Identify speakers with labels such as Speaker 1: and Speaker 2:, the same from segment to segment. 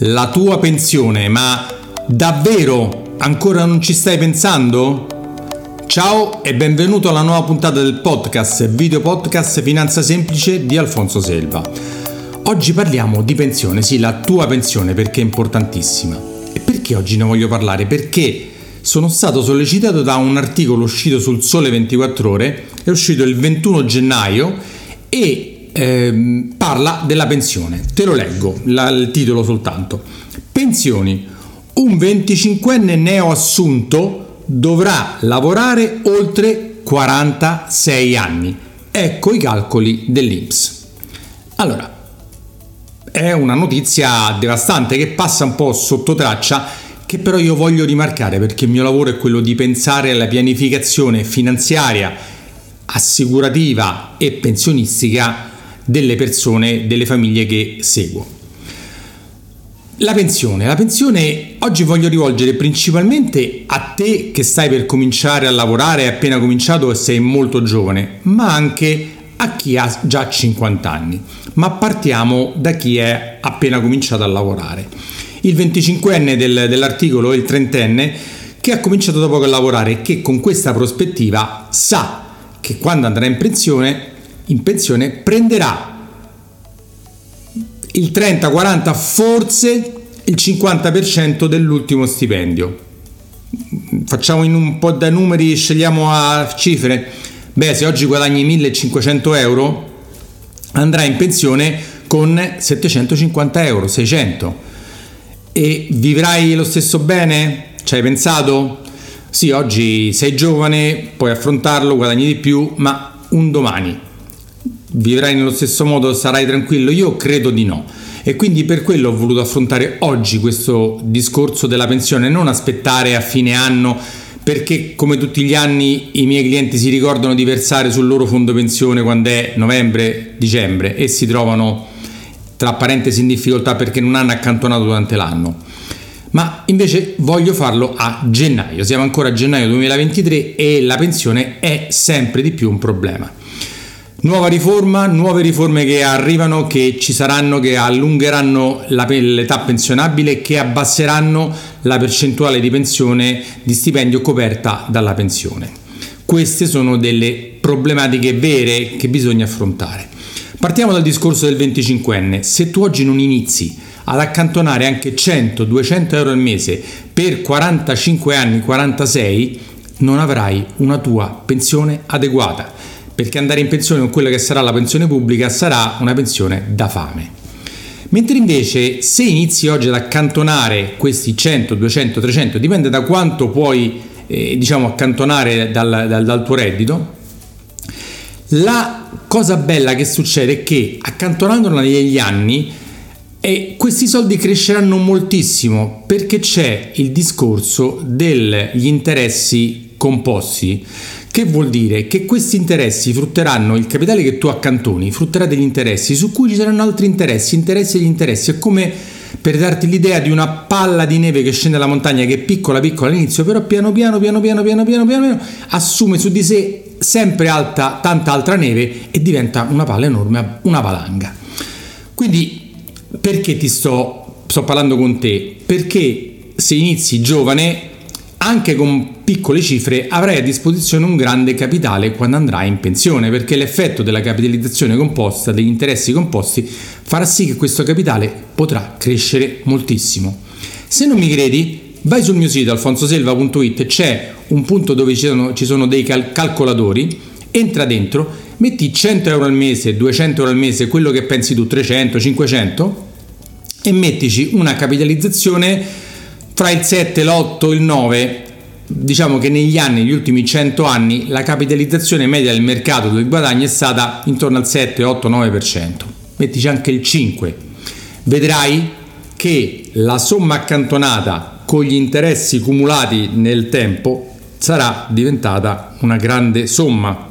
Speaker 1: la tua pensione, ma davvero ancora non ci stai pensando? Ciao e benvenuto alla nuova puntata del podcast, video podcast Finanza Semplice di Alfonso Selva. Oggi parliamo di pensione, sì, la tua pensione perché è importantissima. E perché oggi ne voglio parlare? Perché sono stato sollecitato da un articolo uscito sul Sole 24 Ore, è uscito il 21 gennaio e eh, parla della pensione. Te lo leggo, la, il titolo soltanto. Pensioni. Un 25enne neoassunto dovrà lavorare oltre 46 anni. Ecco i calcoli dell'Inps. Allora, è una notizia devastante che passa un po' sotto traccia, che però io voglio rimarcare perché il mio lavoro è quello di pensare alla pianificazione finanziaria, assicurativa e pensionistica delle persone, delle famiglie che seguo. La pensione. La pensione oggi voglio rivolgere principalmente a te che stai per cominciare a lavorare, hai appena cominciato e sei molto giovane, ma anche a chi ha già 50 anni. Ma partiamo da chi è appena cominciato a lavorare. Il 25enne del, dell'articolo il 30enne che ha cominciato da poco a lavorare e che con questa prospettiva sa che quando andrà in pensione in pensione prenderà il 30, 40, forse il 50% dell'ultimo stipendio. Facciamo in un po' da numeri, scegliamo a cifre. Beh, se oggi guadagni 1500 euro, andrà in pensione con 750 euro, 600. E vivrai lo stesso bene? Ci hai pensato? Sì, oggi sei giovane, puoi affrontarlo, guadagni di più, ma un domani vivrai nello stesso modo, sarai tranquillo? Io credo di no. E quindi per quello ho voluto affrontare oggi questo discorso della pensione, non aspettare a fine anno perché come tutti gli anni i miei clienti si ricordano di versare sul loro fondo pensione quando è novembre, dicembre e si trovano tra parentesi in difficoltà perché non hanno accantonato durante l'anno. Ma invece voglio farlo a gennaio, siamo ancora a gennaio 2023 e la pensione è sempre di più un problema. Nuova riforma, nuove riforme che arrivano, che ci saranno, che allungheranno la, l'età pensionabile e che abbasseranno la percentuale di pensione di stipendio coperta dalla pensione. Queste sono delle problematiche vere che bisogna affrontare. Partiamo dal discorso del 25enne. Se tu oggi non inizi ad accantonare anche 100-200 euro al mese per 45 anni, 46, non avrai una tua pensione adeguata perché andare in pensione con quella che sarà la pensione pubblica sarà una pensione da fame. Mentre invece se inizi oggi ad accantonare questi 100, 200, 300, dipende da quanto puoi eh, diciamo accantonare dal, dal, dal tuo reddito, la cosa bella che succede è che accantonandola negli anni e questi soldi cresceranno moltissimo perché c'è il discorso degli interessi composti che vuol dire che questi interessi frutteranno il capitale che tu accantoni, frutterà degli interessi su cui ci saranno altri interessi, interessi e gli interessi. È come per darti l'idea di una palla di neve che scende dalla montagna che è piccola piccola all'inizio, però piano piano piano piano piano piano piano, assume su di sé sempre alta, tanta altra neve e diventa una palla enorme, una valanga. Quindi perché ti sto, sto parlando con te? Perché se inizi giovane anche con piccole cifre avrai a disposizione un grande capitale quando andrai in pensione, perché l'effetto della capitalizzazione composta, degli interessi composti, farà sì che questo capitale potrà crescere moltissimo. Se non mi credi, vai sul mio sito alfonsoselva.it, c'è un punto dove ci sono, ci sono dei cal- calcolatori, entra dentro, metti 100 euro al mese, 200 euro al mese, quello che pensi tu, 300, 500, e mettici una capitalizzazione fra il 7, l'8 e il 9 diciamo che negli anni, negli ultimi 100 anni, la capitalizzazione media del mercato del guadagno è stata intorno al 7, 8, 9%. Mettici anche il 5. Vedrai che la somma accantonata con gli interessi cumulati nel tempo sarà diventata una grande somma.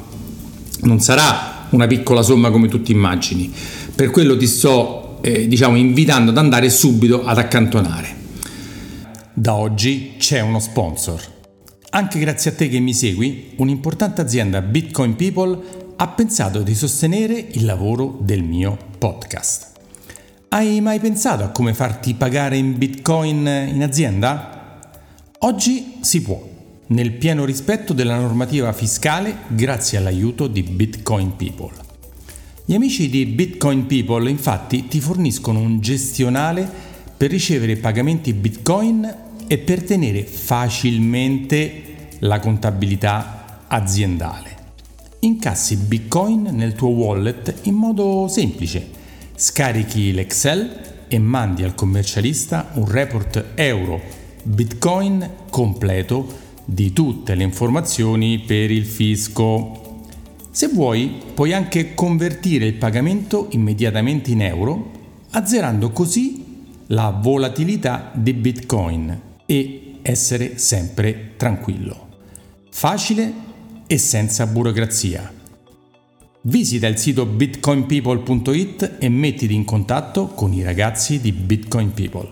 Speaker 1: Non sarà una piccola somma come tu ti immagini. Per quello ti sto eh, diciamo invitando ad andare subito ad accantonare. Da oggi c'è uno sponsor. Anche grazie a te che mi segui, un'importante azienda Bitcoin People ha pensato di sostenere il lavoro del mio podcast. Hai mai pensato a come farti pagare in bitcoin in azienda? Oggi si può, nel pieno rispetto della normativa fiscale grazie all'aiuto di Bitcoin People. Gli amici di Bitcoin People infatti ti forniscono un gestionale per ricevere pagamenti bitcoin e per tenere facilmente la contabilità aziendale. Incassi bitcoin nel tuo wallet in modo semplice Scarichi l'Excel e mandi al commercialista un report euro Bitcoin completo di tutte le informazioni per il fisco. Se vuoi, puoi anche convertire il pagamento immediatamente in euro, azzerando così la volatilità di Bitcoin e essere sempre tranquillo. Facile e senza burocrazia. Visita il sito bitcoinpeople.it e mettiti in contatto con i ragazzi di Bitcoin People.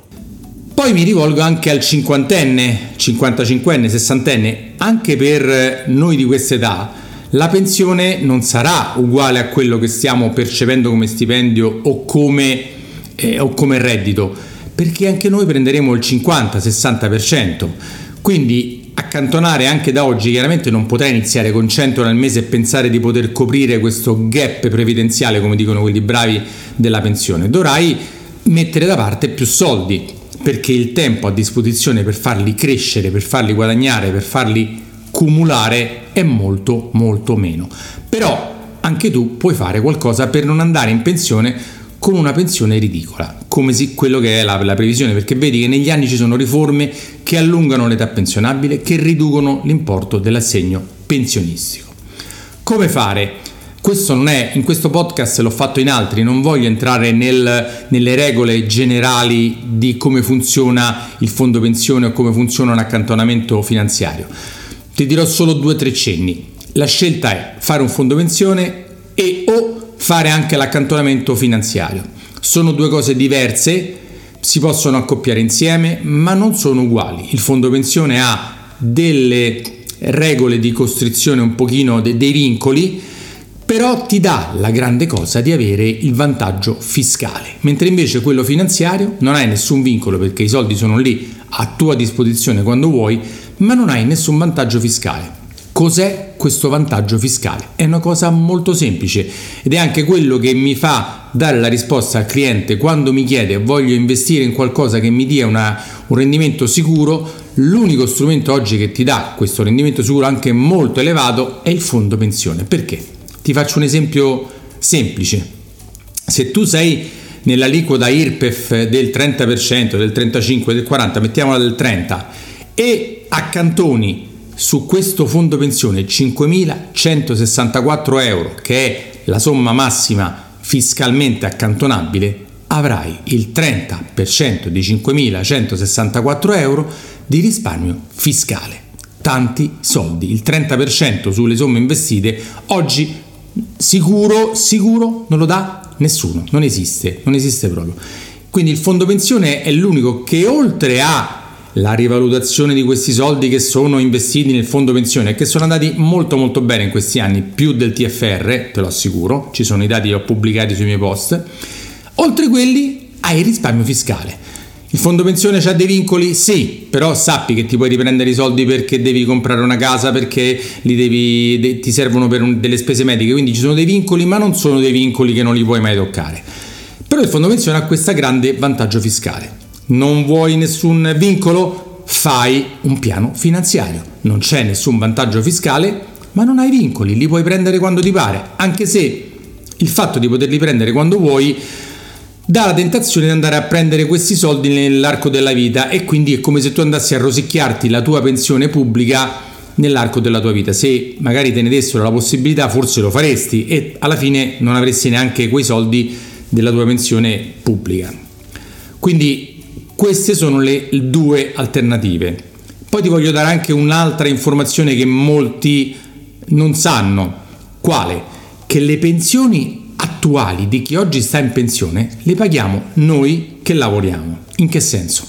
Speaker 1: Poi mi rivolgo anche al cinquantenne, 55enne, sessantenne, anche per noi di questa età la pensione non sarà uguale a quello che stiamo percependo come stipendio o come, eh, o come reddito, perché anche noi prenderemo il 50-60%. Quindi accantonare anche da oggi, chiaramente non potrai iniziare con 100 euro al mese e pensare di poter coprire questo gap previdenziale, come dicono quelli bravi della pensione. Dovrai mettere da parte più soldi, perché il tempo a disposizione per farli crescere, per farli guadagnare, per farli cumulare è molto molto meno. Però anche tu puoi fare qualcosa per non andare in pensione con una pensione ridicola, come si, quello che è la, la, previsione, perché vedi che negli anni ci sono riforme che allungano l'età pensionabile, che riducono l'importo dell'assegno pensionistico. Come fare? Questo non è, in questo podcast l'ho fatto in altri, non voglio entrare nel, nelle regole generali di come funziona il fondo pensione o come funziona un accantonamento finanziario. Ti dirò solo due o tre cenni. La scelta è fare un fondo pensione e o fare anche l'accantonamento finanziario. Sono due cose diverse, si possono accoppiare insieme, ma non sono uguali. Il fondo pensione ha delle regole di costrizione, un pochino de- dei vincoli, però ti dà la grande cosa di avere il vantaggio fiscale, mentre invece quello finanziario non hai nessun vincolo perché i soldi sono lì a tua disposizione quando vuoi, ma non hai nessun vantaggio fiscale. Cos'è questo vantaggio fiscale? È una cosa molto semplice ed è anche quello che mi fa dare la risposta al cliente quando mi chiede voglio investire in qualcosa che mi dia una, un rendimento sicuro. L'unico strumento oggi che ti dà questo rendimento sicuro anche molto elevato è il fondo pensione. Perché? Ti faccio un esempio semplice. Se tu sei nell'aliquota IRPEF del 30%, del 35%, del 40%, mettiamola del 30% e accantoni su questo fondo pensione 5.164 euro, che è la somma massima fiscalmente accantonabile, avrai il 30% di 5.164 euro di risparmio fiscale. Tanti soldi, il 30% sulle somme investite oggi sicuro, sicuro non lo dà nessuno, non esiste, non esiste proprio. Quindi il fondo pensione è l'unico che oltre a la rivalutazione di questi soldi che sono investiti nel fondo pensione e che sono andati molto molto bene in questi anni, più del TFR, te lo assicuro, ci sono i dati che ho pubblicati sui miei post, oltre quelli hai il risparmio fiscale. Il fondo pensione ha dei vincoli? Sì, però sappi che ti puoi riprendere i soldi perché devi comprare una casa, perché devi, de, ti servono per un, delle spese mediche, quindi ci sono dei vincoli, ma non sono dei vincoli che non li puoi mai toccare. Però il fondo pensione ha questo grande vantaggio fiscale non vuoi nessun vincolo? Fai un piano finanziario. Non c'è nessun vantaggio fiscale, ma non hai vincoli, li puoi prendere quando ti pare, anche se il fatto di poterli prendere quando vuoi dà la tentazione di andare a prendere questi soldi nell'arco della vita e quindi è come se tu andassi a rosicchiarti la tua pensione pubblica nell'arco della tua vita. Se magari te ne dessero la possibilità, forse lo faresti e alla fine non avresti neanche quei soldi della tua pensione pubblica. Quindi queste sono le due alternative. Poi ti voglio dare anche un'altra informazione che molti non sanno. Quale? Che le pensioni attuali di chi oggi sta in pensione le paghiamo noi che lavoriamo. In che senso?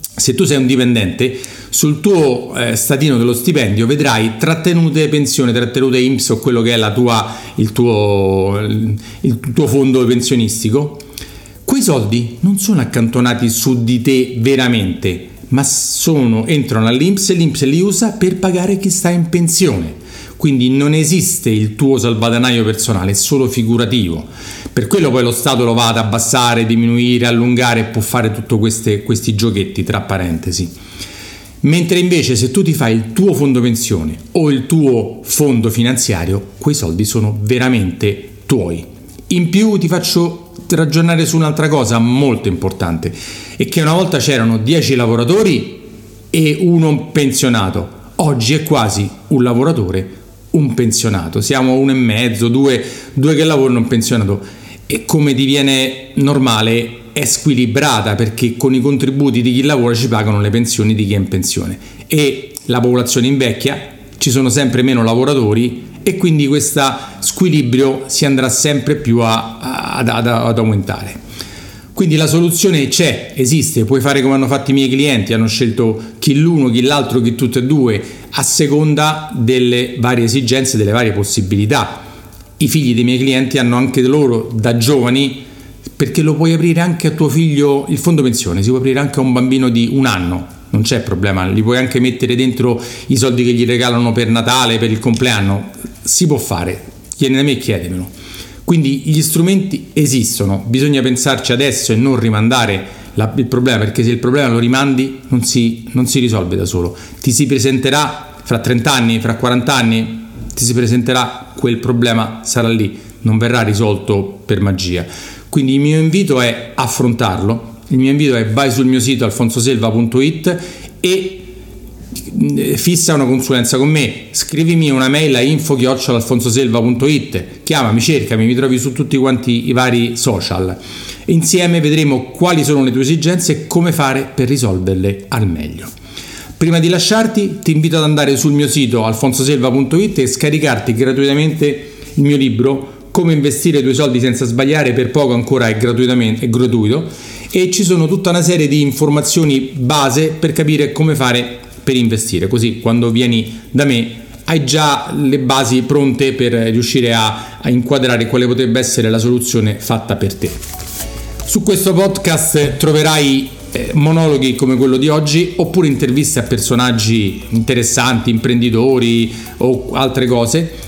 Speaker 1: Se tu sei un dipendente, sul tuo eh, statino dello stipendio vedrai trattenute pensione, trattenute IMSS o quello che è tua, il, tuo, il tuo fondo pensionistico soldi non sono accantonati su di te veramente, ma sono, entrano all'Inps e l'Inps li usa per pagare chi sta in pensione. Quindi non esiste il tuo salvadanaio personale, è solo figurativo. Per quello poi lo Stato lo va ad abbassare, diminuire, allungare e può fare tutti questi giochetti, tra parentesi. Mentre invece se tu ti fai il tuo fondo pensione o il tuo fondo finanziario, quei soldi sono veramente tuoi. In più ti faccio ragionare su un'altra cosa molto importante, è che una volta c'erano 10 lavoratori e uno pensionato, oggi è quasi un lavoratore, un pensionato, siamo uno e mezzo, due, due che lavorano, un pensionato. E come diviene normale è squilibrata perché con i contributi di chi lavora ci pagano le pensioni di chi è in pensione. E la popolazione invecchia, ci sono sempre meno lavoratori e quindi questo squilibrio si andrà sempre più a, a, ad, ad aumentare. Quindi la soluzione c'è, esiste, puoi fare come hanno fatto i miei clienti, hanno scelto chi l'uno, chi l'altro, chi tutte e due, a seconda delle varie esigenze, delle varie possibilità. I figli dei miei clienti hanno anche loro da giovani perché lo puoi aprire anche a tuo figlio il fondo pensione, si può aprire anche a un bambino di un anno, non c'è problema, gli puoi anche mettere dentro i soldi che gli regalano per Natale, per il compleanno, si può fare, chiedi da me e chiedemelo. Quindi gli strumenti esistono, bisogna pensarci adesso e non rimandare la, il problema, perché se il problema lo rimandi non si, non si risolve da solo, ti si presenterà fra 30 anni, fra 40 anni, ti si presenterà quel problema, sarà lì, non verrà risolto per magia. Quindi il mio invito è affrontarlo, il mio invito è vai sul mio sito alfonsoselva.it e eh, fissa una consulenza con me, scrivimi una mail a info-alfonsoselva.it, chiamami, cercami, mi trovi su tutti quanti i vari social. Insieme vedremo quali sono le tue esigenze e come fare per risolverle al meglio. Prima di lasciarti ti invito ad andare sul mio sito alfonsoselva.it e scaricarti gratuitamente il mio libro come investire i tuoi soldi senza sbagliare per poco ancora è, è gratuito e ci sono tutta una serie di informazioni base per capire come fare per investire. Così quando vieni da me hai già le basi pronte per riuscire a, a inquadrare quale potrebbe essere la soluzione fatta per te. Su questo podcast troverai eh, monologhi come quello di oggi oppure interviste a personaggi interessanti, imprenditori o altre cose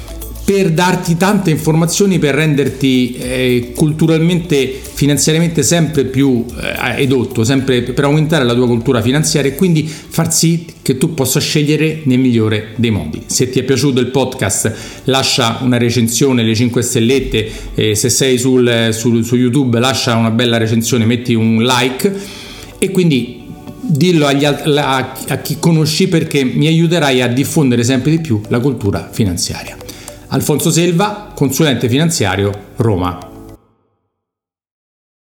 Speaker 1: per darti tante informazioni per renderti eh, culturalmente, finanziariamente sempre più eh, edotto, sempre per aumentare la tua cultura finanziaria e quindi far sì che tu possa scegliere nel migliore dei modi. Se ti è piaciuto il podcast lascia una recensione, le 5 stellette, eh, se sei sul, sul, su YouTube lascia una bella recensione, metti un like e quindi dillo agli, a, a chi conosci perché mi aiuterai a diffondere sempre di più la cultura finanziaria. Alfonso Selva, consulente finanziario, Roma.